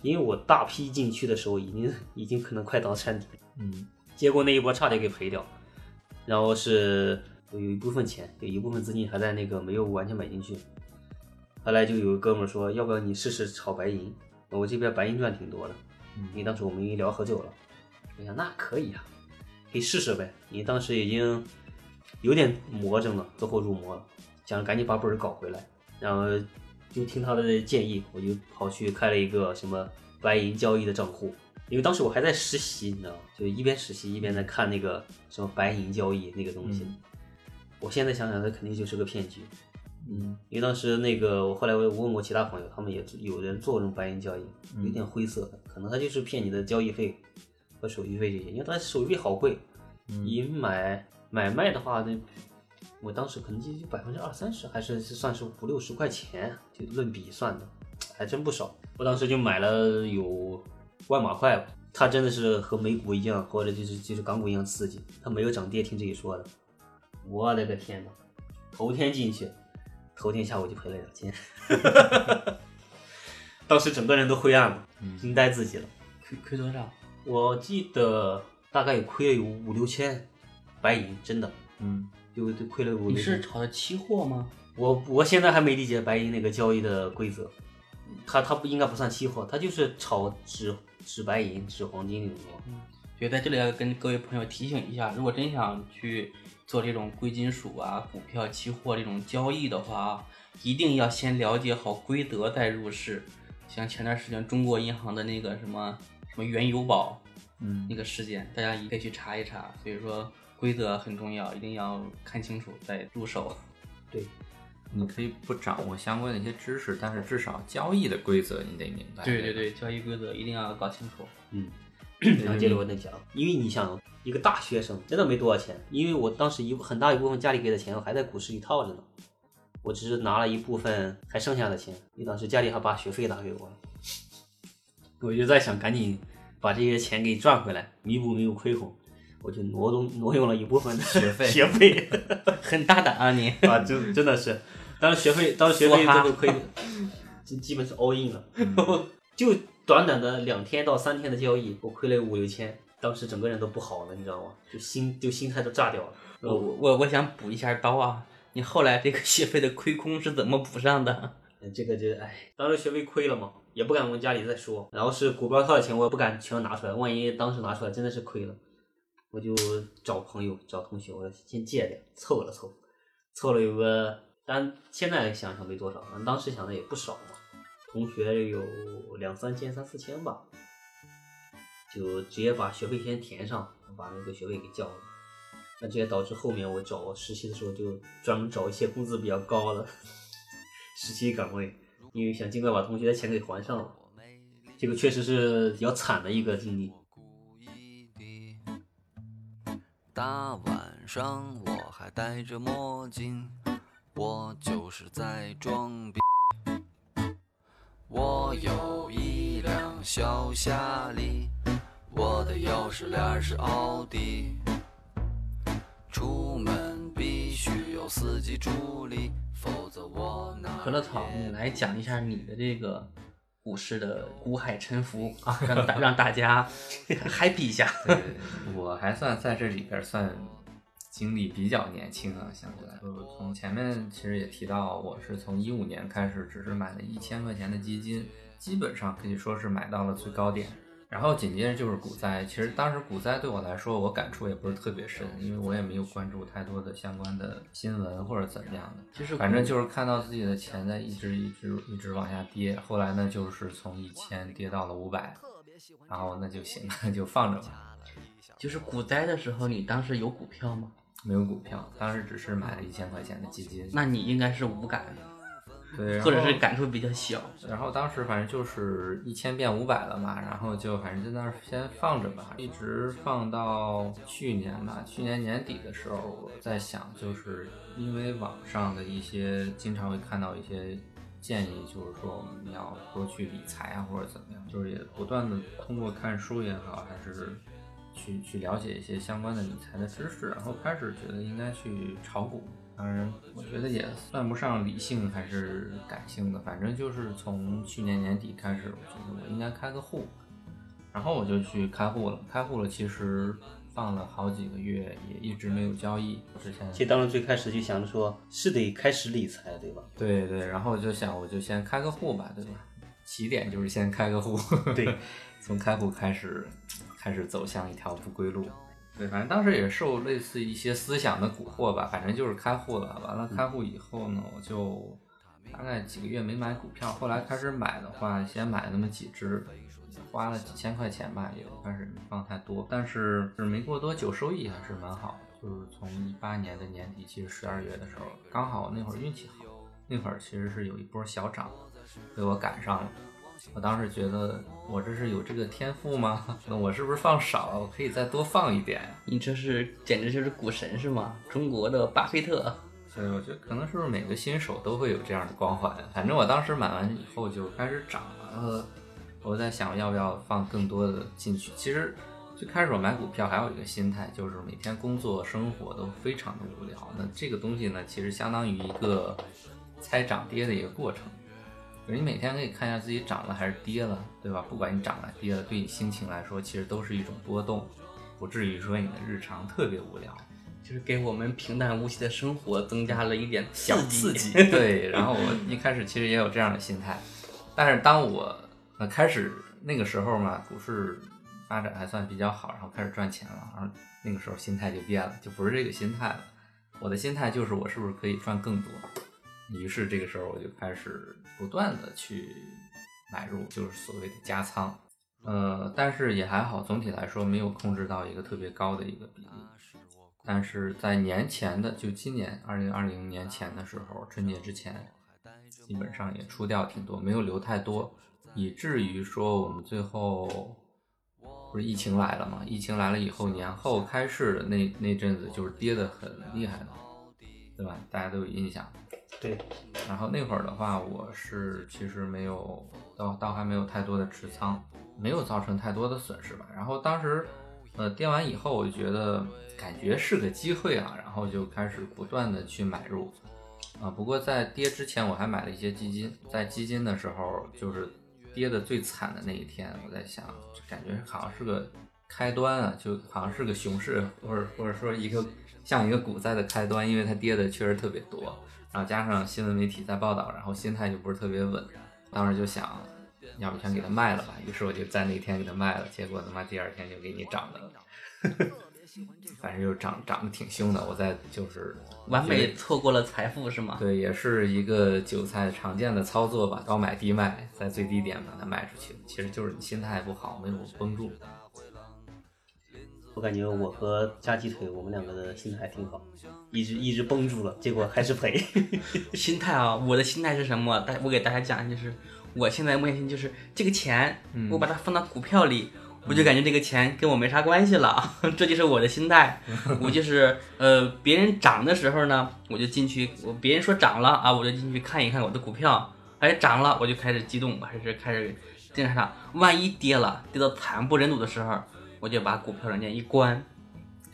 因为我大批进去的时候已经已经可能快到山顶，嗯结果那一波差点给赔掉，然后是有一部分钱，有一部分资金还在那个没有完全买进去。后来就有个哥们儿说，要不要你试试炒白银？我这边白银赚挺多的，因为当时我们已经聊很久了，我想那可以啊，可以试试呗。你当时已经有点魔怔了，走火入魔了，想着赶紧把本儿搞回来，然后就听他的建议，我就跑去开了一个什么白银交易的账户。因为当时我还在实习，你知道吗？就一边实习一边在看那个什么白银交易那个东西。嗯我现在想想，那肯定就是个骗局。嗯因为当时那个，我后来我问过其他朋友，他们也有人做这种白银交易，有点灰色的，可能他就是骗你的交易费和手续费这些，因为他手续费好贵，你买买卖的话，那我当时可能就百分之二三十，还是算是五六十块钱，就论笔算的，还真不少。我当时就买了有万把块吧，它真的是和美股一样，或者就是就是港股一样刺激，它没有涨跌，听这一说的。我的个天呐，头天进去，头天下午就赔了两千，当时整个人都灰暗了，惊呆自己了。亏亏多少？我记得大概也亏了有五六千白银，真的嗯就就亏了五你。是炒的期货吗？我我现在还没理解白银那个交易的规则，它它不应该不算期货，它就是炒纸纸白银、纸黄金那种东西。所以在这里要跟各位朋友提醒一下，如果真想去做这种贵金属啊、股票、期货这种交易的话，一定要先了解好规则再入市。像前段时间中国银行的那个什么什么原油宝嗯那个事件，大家也可以去查一查。所以说规则很重要，一定要看清楚再入手。对，你可以不掌握相关的一些知识，但是至少交易的规则你得明白。对对对，交易规则一定要搞清楚。嗯，然后接着我再讲，因为你想一个大学生真的没多少钱，因为我当时一很大一部分家里给的钱我还在股市里套着呢，我只是拿了一部分还剩下的钱，因为当时家里还把学费打给我了，我就在想赶紧把这些钱给赚回来，弥补弥补亏空，我就挪动挪用了一部分的学费学费 很大胆啊你！啊，真真的是，当时学费当时学费梭哈最后亏，就基本是 all in 了，就短短的两天到三天的交易，我亏了五六千，当时整个人都不好了，你知道吗？就心就心态都炸掉了。我我我想补一下刀啊！你后来这个学费的亏空是怎么补上的？这个就哎，当时学费亏了嘛，也不敢跟家里再说。然后是股票套的钱，我也不敢全拿出来，万一当时拿出来真的是亏了，我就找朋友、找同学，我说先借点，凑了凑，凑了有个，但现在想想没多少，当时想的也不少嘛。同学有两三千、三四千吧，就直接把学费先填上，把那个学费给交了。那这也导致后面我找实习的时候就专门找一些工资比较高的实习岗位，因为想尽快把同学的钱给还上了。这个确实是比较惨的一个经历。大晚上我还戴着墨镜，我就是在装逼。我有一辆小夏利，我的钥匙链是奥迪。出门必须有司机助理，否则我哪可乐草，你来讲一下你的这个股市的股海沉浮啊，让大让大家 happy 一下。对，我还算在这里边算经历比较年轻啊，相对来说，从前面其实也提到，我是从一五年开始，只是买了一千块钱的基金，基本上可以说是买到了最高点。然后紧接着就是股灾，其实当时股灾对我来说，我感触也不是特别深，因为我也没有关注太多的相关的新闻或者怎么样的。就是反正就是看到自己的钱在一直一直一直往下跌，后来呢就是从一千跌到了五百，然后那就行了，就放着吧，就是股灾的时候，你当时有股票吗？没有股票，当时只是买了一千块钱的基金，那你应该是无感，对，或者是感触比较小。然后当时反正就是一千变五百了嘛，然后就反正在那儿先放着吧，一直放到去年吧。去年年底的时候，我在想，就是因为网上的一些经常会看到一些建议，就是说我们要多去理财啊，或者怎么样，就是也不断的通过看书也好，还是去去了解一些相关的理财的知识，然后开始觉得应该去炒股。当然，我觉得也算不上理性还是感性的，反正就是从去年年底开始，我觉得我应该开个户，然后我就去开户了。开户了，其实放了好几个月，也一直没有交易。之前其实当时最开始就想着说，是得开始理财，对吧？对对，然后我就想，我就先开个户吧，对吧？起点就是先开个户，对，从开户开始开始走向一条不归路。对，反正当时也受类似一些思想的蛊惑吧，反正就是开户了。完了开户以后呢，我就大概几个月没买股票，后来开始买的话，先买那么几只，花了几千块钱吧，也开始没放太多。但是是没过多久，收益还是蛮好的。就是从一八年的年底，其实十二月的时候，刚好那会儿运气好，那会儿其实是有一波小涨，被我赶上了。我当时觉得我这是有这个天赋吗？那我是不是放少了？我可以再多放一点。你这是简直就是股神是吗？中国的巴菲特。所以我觉得可能是不是每个新手都会有这样的光环。反正我当时买完以后就开始涨了，我在想要不要放更多的进去。其实最开始我买股票还有一个心态，就是每天工作生活都非常的无聊。那这个东西呢，其实相当于一个猜涨跌的一个过程。就是你每天可以看一下自己涨了还是跌了，对吧？不管你涨了跌了，对你心情来说，其实都是一种波动，不至于说你的日常特别无聊。就是给我们平淡无奇的生活增加了一点 小刺激。对，然后我一开始其实也有这样的心态，但是当我呃开始那个时候嘛，股市发展还算比较好，然后开始赚钱了，然后那个时候心态就变了，就不是这个心态了。我的心态就是我是不是可以赚更多？于是这个时候我就开始不断的去买入，就是所谓的加仓，呃，但是也还好，总体来说没有控制到一个特别高的一个比例。但是在年前的，就今年二零二零年前的时候，春节之前，基本上也出掉挺多，没有留太多，以至于说我们最后不是疫情来了嘛？疫情来了以后，年后开市的那那阵子就是跌得很厉害的，对吧？大家都有印象。对，然后那会儿的话，我是其实没有，倒倒还没有太多的持仓，没有造成太多的损失吧。然后当时，呃，跌完以后，我就觉得感觉是个机会啊，然后就开始不断的去买入，啊，不过在跌之前，我还买了一些基金，在基金的时候，就是跌的最惨的那一天，我在想，感觉好像是个开端啊，就好像是个熊市，或者或者说一个像一个股灾的开端，因为它跌的确实特别多。然后加上新闻媒体在报道，然后心态就不是特别稳，当时就想，要不全给它卖了吧。于是我就在那天给它卖了，结果他妈第二天就给你涨了，反正就涨涨得挺凶的。我在就是完美错过了财富是吗？对，也是一个韭菜常见的操作吧，高买低卖，在最低点把它卖出去，其实就是你心态不好，没有绷住。我感觉我和加鸡腿，我们两个的心态挺好，一直一直绷住了，结果还是赔。心态啊，我的心态是什么？大我给大家讲，就是我现在目前就是这个钱，我把它放到股票里，我就感觉这个钱跟我没啥关系了，这就是我的心态。我就是呃，别人涨的时候呢，我就进去，我别人说涨了啊，我就进去看一看我的股票，哎，涨了我就开始激动，还是开始盯着它。万一跌了，跌到惨不忍睹的时候。我就把股票软件一关，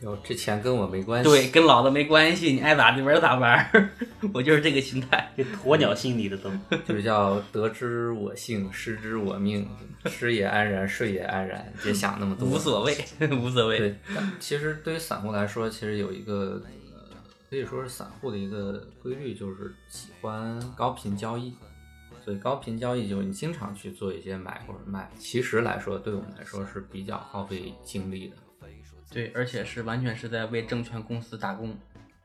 哟，这钱跟我没关系，对，跟老子没关系，你爱咋地玩咋玩，我就是这个心态，这鸵鸟心理的都，就是叫得之我幸，失之我命，吃也安然，睡也安然，别想那么多，无所谓，无所谓。对，其实对于散户来说，其实有一个可以说是散户的一个规律，就是喜欢高频交易。所以高频交易就是你经常去做一些买或者卖，其实来说对我们来说是比较耗费精力的。对，而且是完全是在为证券公司打工。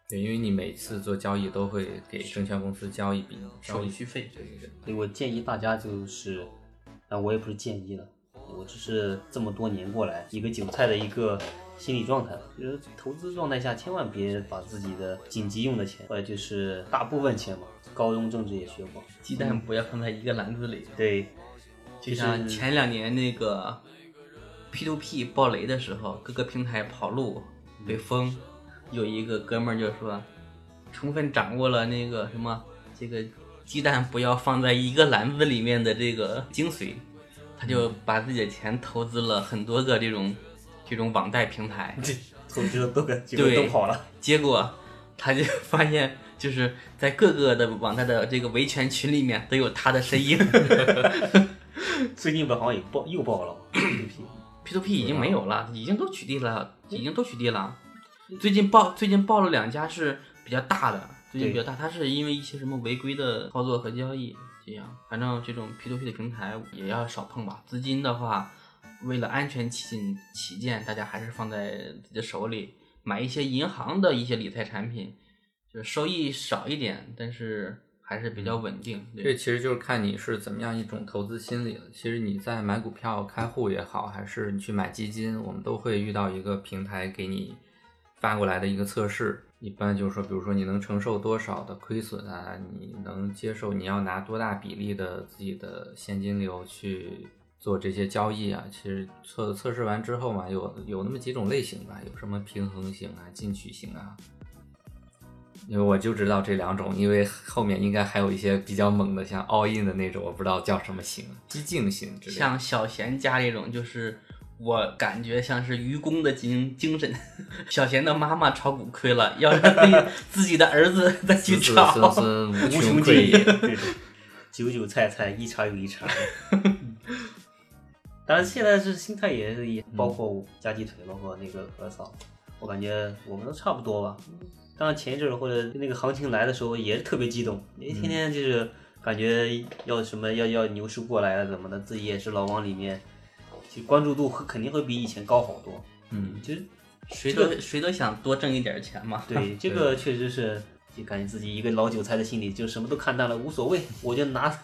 对，因为你每次做交易都会给证券公司交一笔手续费。对对对。所以我建议大家就是，但我也不是建议了，我只是这么多年过来一个韭菜的一个心理状态，就是投资状态下千万别把自己的紧急用的钱，或者就是大部分钱嘛。高中政治也学过，鸡蛋不要放在一个篮子里。对，就像前两年那个 P to P 爆雷的时候，各个平台跑路被封，有一个哥们儿就说，充分掌握了那个什么这个鸡蛋不要放在一个篮子里面的这个精髓，他就把自己的钱投资了很多个这种这种网贷平台，投资了多个，结果都跑了，结果他就 发现。就是在各个的网贷的这个维权群里面都有他的身影。最近不好像也爆又爆了，P to P，P to P 已经没有了，已经都取缔了，已经都取缔了。最近爆最近爆了两家是比较大的，最近比较大，它是因为一些什么违规的操作和交易这样。反正这种 P to P 的平台也要少碰吧。资金的话，为了安全起见起见，大家还是放在自己的手里，买一些银行的一些理财产品，就是收益少一点，但是还是比较稳定。这，其实就是看你是怎么样一种投资心理了。其实你在买股票开户也好，还是你去买基金，我们都会遇到一个平台给你发过来的一个测试。一般就是说，比如说你能承受多少的亏损啊，你能接受你要拿多大比例的自己的现金流去做这些交易啊。其实测测试完之后嘛，有有那么几种类型吧，有什么平衡型啊、进取型啊。因为我就知道这两种，因为后面应该还有一些比较猛的，像 all in 的那种，我不知道叫什么型，激进型。像小贤家这种，就是我感觉像是愚公的精精神。小贤的妈妈炒股亏了，要让自己 自己的儿子再去子子炒。孙孙无无穷匮也。对对，九九菜菜一茬又一茬。当然，现在是心态也是也包括夹鸡腿，包括那个和嫂，我感觉我们都差不多吧。当然前一阵儿或者那个行情来的时候也是特别激动，因为天天就是感觉要什么要要牛市过来了怎么的，自己也是老往里面，就关注度会肯定会比以前高好多。嗯，其实谁都谁都想多挣一点钱嘛。对，这个确实是，就感觉自己一个老韭菜的心理，就什么都看淡了，无所谓，我就拿，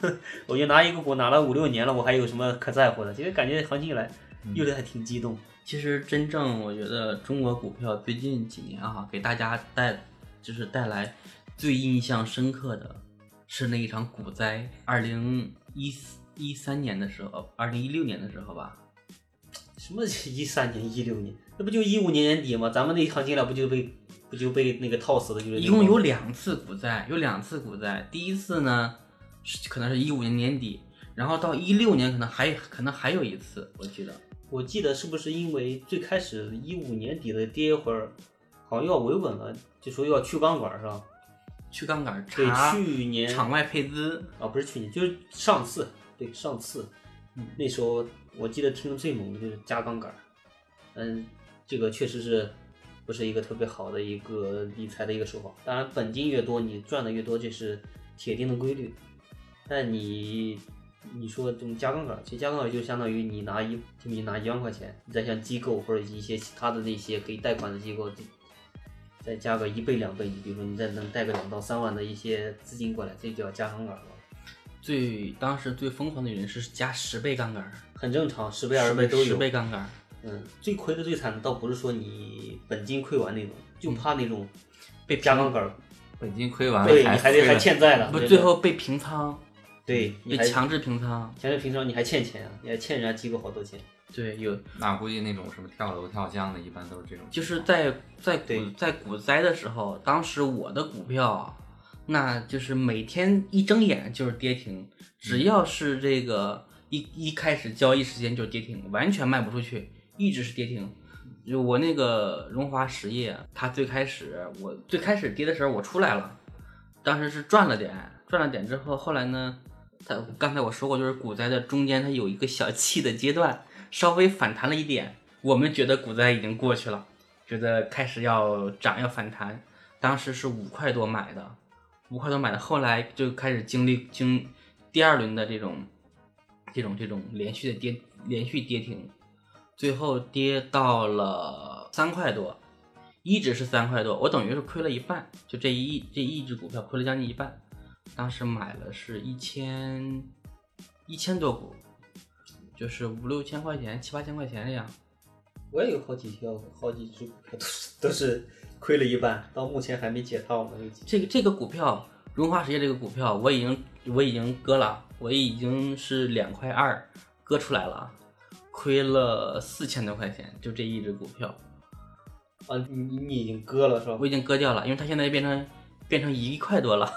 我就拿一个股拿了五六年了，我还有什么可在乎的？其实感觉行情一来，有的还挺激动。其实真正我觉得中国股票最近几年啊，给大家带就是带来最印象深刻的是那一场股灾，二零一一三年的时候，二零一六年的时候吧。什么 一三年、一六年，那不就一五年年底吗？咱们那一趟进来不就被不就被那个套死了？就是一共有两次股灾，有两次股灾。第一次呢，是可能是一五年年底，然后到一六年可能还可能还有一次，我记得。我记得是不是因为最开始一五年底的跌一会儿，好像要维稳了，就说要去杠杆是吧？去杠杆对，查去年场外配资，啊，不是去年，就是上次，对，上次，嗯那时候我记得听的最猛的就是加杠杆儿，嗯，这个确实是不是一个特别好的一个理财的一个手法。当然，本金越多，你赚的越多，这是铁定的规律。但你你说这种加杠杆儿，其实加杠杆儿就相当于你拿一，就你拿一万块钱，你再向机构或者一些其他的那些可以贷款的机构，再加个一倍两倍，你比如说你再能贷个两到三万的一些资金过来，这就叫加杠杆儿了。最当时最疯狂的人是加十倍杠杆，很正常，十倍、二十倍都有。十倍杠杆，嗯，最亏的最惨的倒不是说你本金亏完那种，就怕那种被加杠杆儿，本金亏完了，对你还得还欠债了，不对最后被平仓，对被强制平仓。强制平仓你还欠钱啊，你还欠人家机构好多钱。对，有那估计那种什么跳楼跳江的，一般都是这种。就是在在股在股灾的时候，当时我的股票，那就是每天一睁眼就是跌停，只要是这个一一开始交易时间就跌停，完全卖不出去，一直是跌停。就我那个荣华实业，它最开始我最开始跌的时候我出来了，当时是赚了点，赚了点之后，后来呢，它刚才我说过，就是股灾的中间它有一个小气的阶段，稍微反弹了一点，我们觉得股灾已经过去了。觉得开始要涨要反弹，当时是五块多买的，五块多买的，后来就开始经历经第二轮的这种这种这种连续的跌连续跌停，最后跌到了三块多，一直是三块多，我等于是亏了一半，就这一这一只股票亏了将近一半，当时买了是一千一千多股，就是五六千块钱七八千块钱这样。我也有好几条好几只股票都是都是亏了一半，到目前还没解套呢。这个这个股票，荣华实业这个股票，我已经我已经割了，我已经是两块二割出来了，亏了四千多块钱，就这一只股票，啊，你你你已经割了是吧我？已经割掉了，因为它现在变成变成一块多了。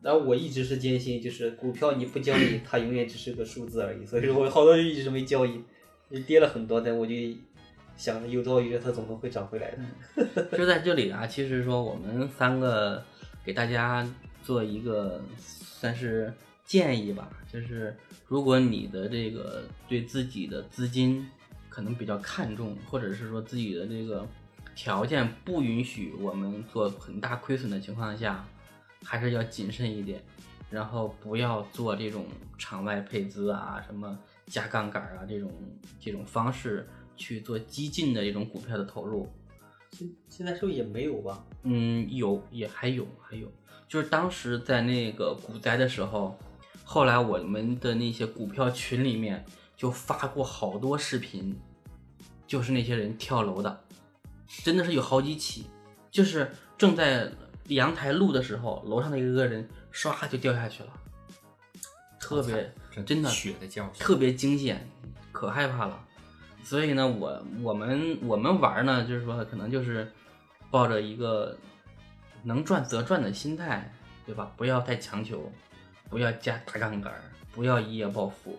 然后我一直是坚信，就是股票你不交易，它永远只是个数字而已。所以说我好多人一直没交易，跌了很多，但我就想着有朝一日它总能会涨回来的。就在这里啊，其实说我们三个给大家做一个算是建议吧，就是如果你的这个对自己的资金可能比较看重，或者是说自己的这个条件不允许我们做很大亏损的情况下，还是要谨慎一点，然后不要做这种场外配资啊，什么加杠杆啊这种这种方式去做激进的这种股票的投入。现现在是不是也没有吧？嗯，有也还有还有，就是当时在那个股灾的时候，后来我们的那些股票群里面就发过好多视频，就是那些人跳楼的，真的是有好几起，就是正在阳台录的时候，楼上的一个人唰就掉下去了，特别真的血的教训，特别惊险，可害怕了。所以呢，我我们我们玩呢，就是说可能就是抱着一个能赚则赚的心态，对吧？不要太强求，不要加大杠杆，不要一夜暴富。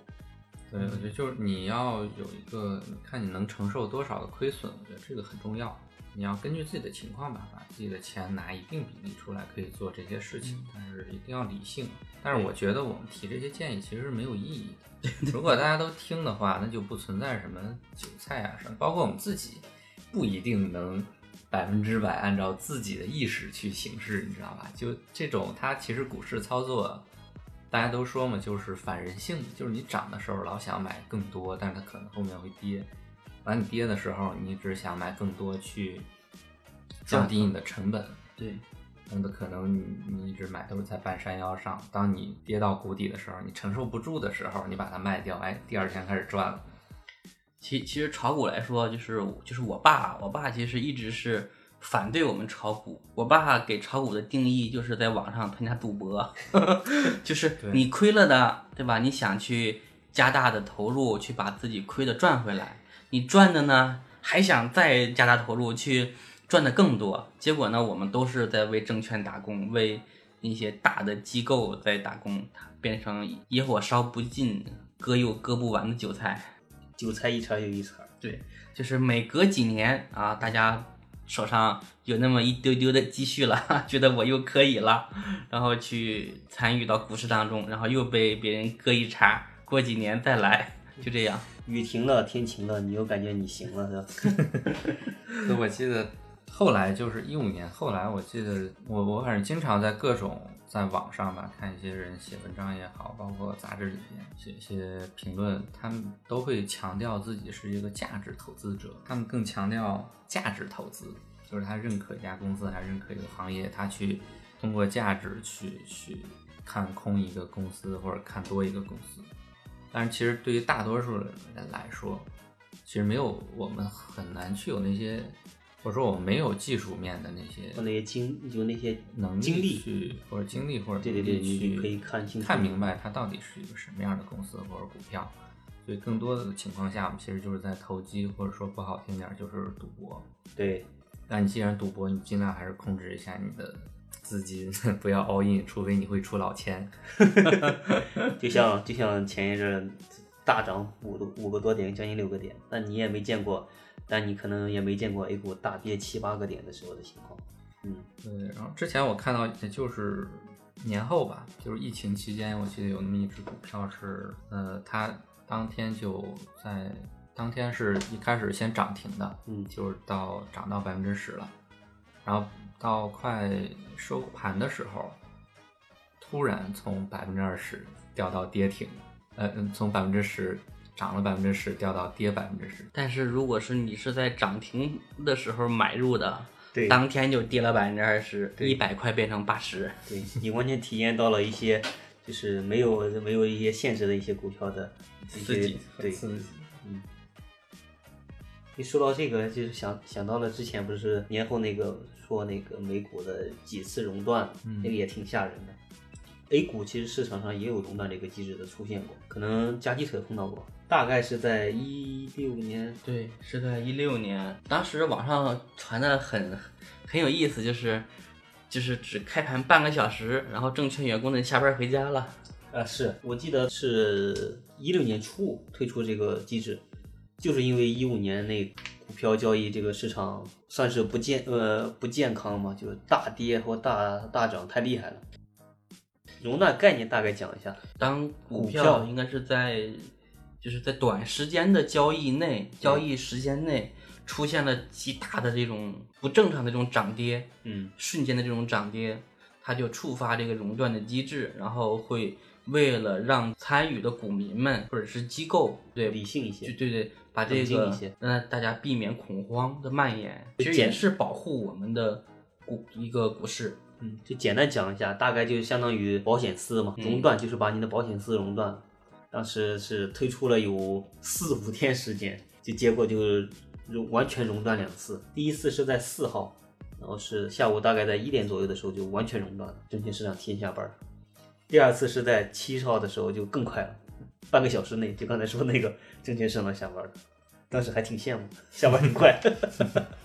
对，我觉得就是你要有一个，看你能承受多少的亏损，我觉得这个很重要。你要根据自己的情况吧，把自己的钱拿一定比例出来，可以做这些事情，但是一定要理性。但是我觉得我们提这些建议其实是没有意义的。如果大家都听的话，那就不存在什么韭菜啊什么，包括我们自己不一定能百分之百按照自己的意识去行事，你知道吧？就这种，它其实股市操作。大家都说嘛，就是反人性的，就是你涨的时候老想买更多，但是它可能后面会跌。完你跌的时候，你只想买更多去降低你的成本。对，那么可能你你一直买都是在半山腰上，当你跌到谷底的时候，你承受不住的时候，你把它卖掉，哎，第二天开始赚了。其其实炒股来说，就是就是我爸，我爸其实一直是。反对我们炒股，我爸给炒股的定义就是在网上参加赌博，就是你亏了的，对吧？你想去加大的投入，去把自己亏的赚回来，你赚的呢，还想再加大投入去赚的更多。结果呢，我们都是在为证券打工，为那些大的机构在打工，变成野火烧不尽、割又割不完的韭菜，韭菜一茬又一茬。对，就是每隔几年啊，大家。手上有那么一丢丢的积蓄了，觉得我又可以了，然后去参与到股市当中，然后又被别人割一茬，过几年再来，就这样。雨停了，天晴了，你又感觉你行了，是吧？我记得后来就是一五年，后来我记得我我反正经常在各种在网上吧看一些人写文章也好，包括杂志里面写一些评论，他们都会强调自己是一个价值投资者，他们更强调。价值投资就是他认可一家公司，还认可一个行业，他去通过价值去去看空一个公司或者看多一个公司。但是其实对于大多数人来说，其实没有我们很难去有那些，或者说我们没有技术面的那些，那些经就那些能经历去或者经历或者对对对，你可以看清看明白它到底是一个什么样的公司或者股票。所以更多的情况下，我们其实就是在投机，或者说不好听点就是赌博。对，但你既然赌博，你尽量还是控制一下你的资金，不要 all in，除非你会出老千。就像就像前一阵大涨五五个多点，将近六个点，但你也没见过，但你可能也没见过 A 股大跌七八个点的时候的情况。嗯，对。然后之前我看到，也就是年后吧，就是疫情期间，我记得有那么一只股票是，呃，它。当天就在当天是一开始先涨停的，嗯，就是到涨到百分之十了，然后到快收盘的时候，突然从百分之二十掉到跌停，呃，从百分之十涨了百分之十掉到跌百分之十。但是如果是你是在涨停的时候买入的，对，当天就跌了百分之二十，一百块变成八十，对你完全体验到了一些。就是没有没有一些限制的一些股票的刺激对，嗯。一说到这个，就是想想到了之前不是年后那个说那个美股的几次熔断，那个也挺吓人的。A 股其实市场上也有熔断这个机制的出现过，可能加鸡腿碰到过，大概是在一六年，对，是在一六年，当时网上传的很很有意思，就是。就是只开盘半个小时，然后证券员工能下班回家了。啊，是我记得是一六年初推出这个机制，就是因为一五年那股票交易这个市场算是不健呃不健康嘛，就是大跌或大大涨太厉害了。容纳概念大概讲一下，当股票应该是在就是在短时间的交易内，交易时间内。出现了极大的这种不正常的这种涨跌，嗯，瞬间的这种涨跌，它就触发这个熔断的机制，然后会为了让参与的股民们或者是机构对理性一些，就对对，把这个一些让大家避免恐慌的蔓延，其实也是保护我们的股一个股市。嗯，就简单讲一下，大概就相当于保险丝嘛，嗯熔断就是把你的保险丝熔断了。当时是推出了有四五天时间，就结果就是完全熔断两次。第一次是在四号，然后是下午大概在一点左右的时候就完全熔断了，证券市场提前下班。第二次是在七号的时候就更快了，半个小时内就刚才说那个证券市场下班了，当时还挺羡慕，下班很快。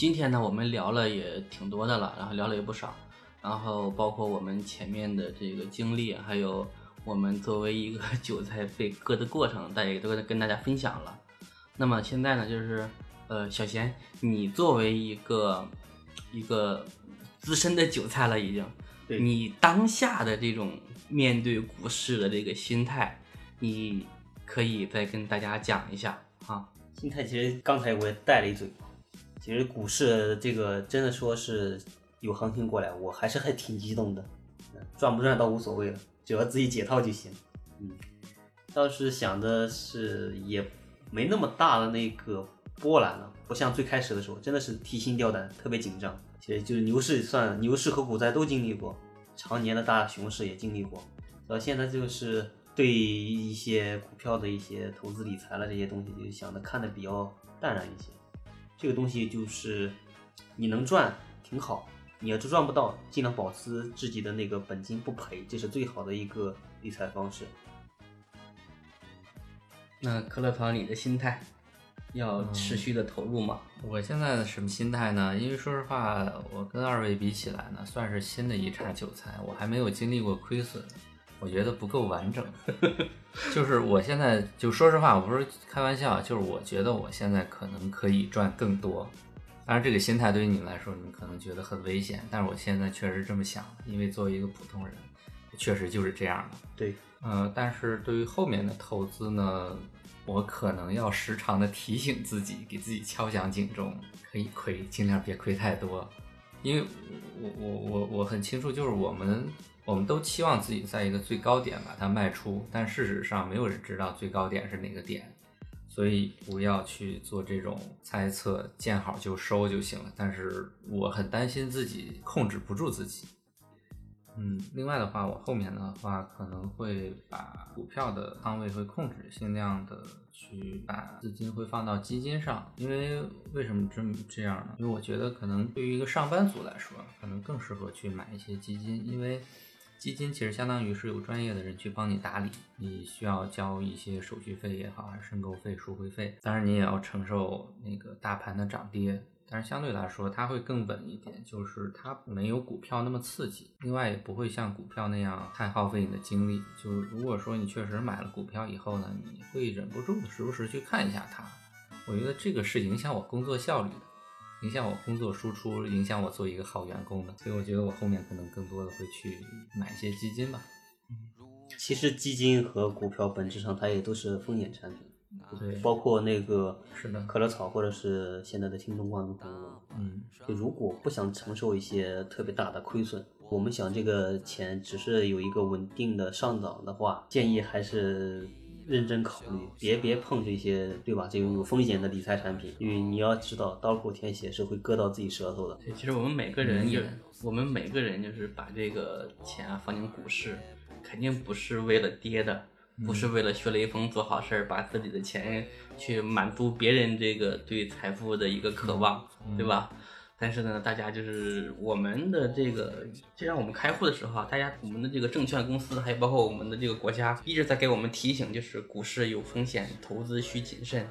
今天呢，我们聊了也挺多的了，然后聊了也不少，然后包括我们前面的这个经历，还有我们作为一个 韭菜被割的过程，大家也都跟大家分享了。那么现在呢，就是呃，小贤，你作为一个一个资深的韭菜了，已经，对你当下的这种面对股市的这个心态，你可以再跟大家讲一下啊。心态其实刚才我也带了一嘴，其实股市这个真的说是有行情过来，我还是还挺激动的，赚不赚倒无所谓了，只要自己解套就行。嗯，倒是想的是也没那么大的那个波澜了，不像最开始的时候，真的是提心吊胆，特别紧张。其实就是牛市算牛市和股灾都经历过，常年的大熊市也经历过，到现在就是对一些股票的一些投资理财了这些东西，就想的看的比较淡然一些。这个东西就是你能赚挺好，你要是赚不到，尽量保持自己的那个本金不赔，这是最好的一个理财方式。那可乐草，你的心态要持续的投入吗？我现在的什么心态呢？因为说实话，我跟二位比起来呢，算是新的一茬韭菜，我还没有经历过亏损，我觉得不够完整。就是我现在就说实话，我不是开玩笑，就是我觉得我现在可能可以赚更多。当然，这个心态对于你们来说，你们可能觉得很危险，但是我现在确实这么想的，因为作为一个普通人，确实就是这样的。对，呃，但是对于后面的投资呢，我可能要时常的提醒自己，给自己敲响警钟，可以亏，尽量别亏太多，因为我我我我很清楚，就是我们我们都期望自己在一个最高点把它卖出，但事实上没有人知道最高点是哪个点，所以不要去做这种猜测，见好就收就行了。但是我很担心自己控制不住自己。嗯，另外的话，我后面的话可能会把股票的仓位会控制，尽量的去把资金会放到基金上。因为为什么这么这样呢？因为我觉得可能对于一个上班族来说，可能更适合去买一些基金，因为基金其实相当于是有专业的人去帮你打理，你需要交一些手续费也好，还是申购费、赎回费，当然你也要承受那个大盘的涨跌。但是相对来说，它会更稳一点，就是它没有股票那么刺激，另外也不会像股票那样太耗费你的精力。就是如果说你确实买了股票以后呢，你会忍不住的时不时去看一下它，我觉得这个是影响我工作效率的，影响我工作输出，影响我做一个好员工的。所以我觉得我后面可能更多的会去买一些基金吧。其实基金和股票本质上它也都是风险产品，对，包括那个是的可乐草或者是现在的听众观众朋友们，嗯，就如果不想承受一些特别大的亏损，我们想这个钱只是有一个稳定的上涨的话，建议还是认真考虑，别别碰这些，对吧？这种有风险的理财产品，因为你要知道，刀口舔血是会割到自己舌头的。对，其实我们每个人就我们每个人就是把这个钱啊放进股市，肯定不是为了跌的，不是为了学雷锋做好事儿，把自己的钱去满足别人这个对财富的一个渴望，对吧？但是呢，大家就是我们的这个，就像我们开户的时候啊，大家我们的这个证券公司，还有包括我们的这个国家，一直在给我们提醒，就是股市有风险，投资需谨慎。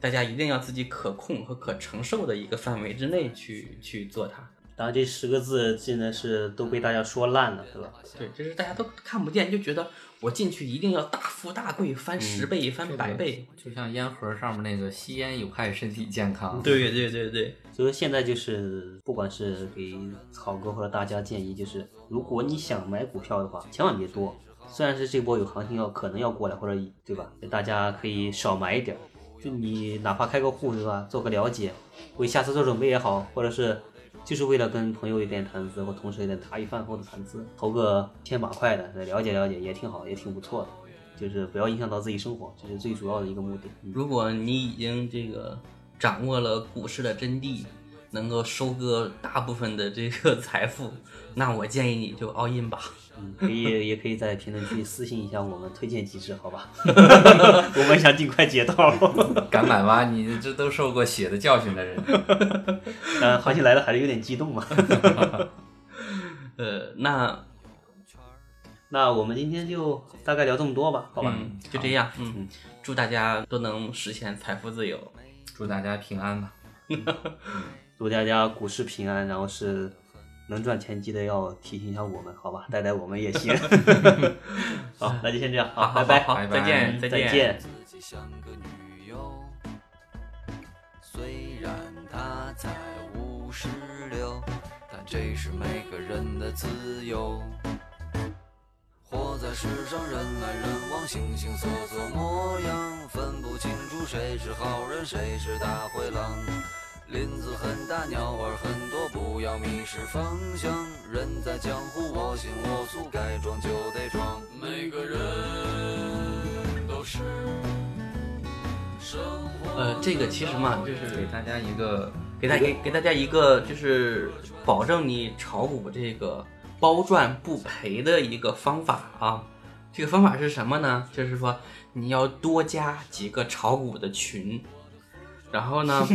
大家一定要自己可控和可承受的一个范围之内去去做它。当然这十个字现在是都被大家说烂了，是吧？对，就是大家都看不见，就觉得我进去一定要大富大贵，翻十倍、翻百倍。就像烟盒上面那个吸烟有害身体健康。对对对对，所以说现在就是，不管是给草哥或者大家建议，就是如果你想买股票的话，千万别多。虽然是这波有行情要可能要过来，或者对吧？大家可以少买一点儿，就你哪怕开个户对吧，做个了解，为下次做准备也好，或者是就是为了跟朋友有点谈资，或同事有点茶余饭后的谈资，投个千把块的了解了解也挺好，也挺不错的。就是不要影响到自己生活，这是最主要的一个目的。如果你已经这个掌握了股市的真谛，能够收割大部分的这个财富，那我建议你就 all in 吧。嗯，可以，也可以在评论区私信一下我们，推荐几只，好吧？我们想尽快解套。敢买吗？你这都受过血的教训的人。嗯，行情来了还是有点激动嘛。呃，那那我们今天就大概聊这么多吧，好吧？嗯，就这样。嗯，祝大家都能实现财富自由。祝大家平安吧。祝大家股市平安，然后是能赚钱，记得要提醒一下我们，好吧？带带我们也行。好，那就先这样，好，拜拜，好，拜拜再见，再见。见。自己像个女友，虽然她才五十六，但这是每个人的自由。活在世上，人来人往，形形色色模样，分不清楚谁是好人，谁是大灰狼。林子很大，鸟儿很多，不要迷失方向。人在江湖，我行我素，该装就得装。每个人都是生活。呃，这个其实嘛，就是给大家一个给大给给大家一个就是保证你炒股这个包赚不赔的一个方法啊。这个方法是什么呢？就是说你要多加几个炒股的群，然后呢，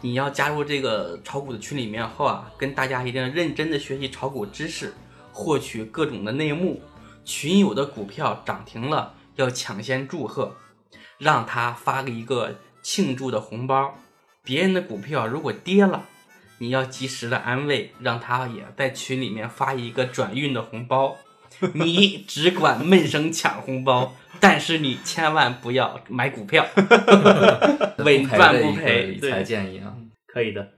你要加入这个炒股的群里面后啊，跟大家一定要认真的学习炒股知识，获取各种的内幕。群友的股票涨停了，要抢先祝贺，让他发个一个庆祝的红包。别人的股票如果跌了，你要及时的安慰，让他也在群里面发一个转运的红包。你只管闷声抢红包，但是你千万不要买股票，稳赚不赔。理财，建议啊。可以的。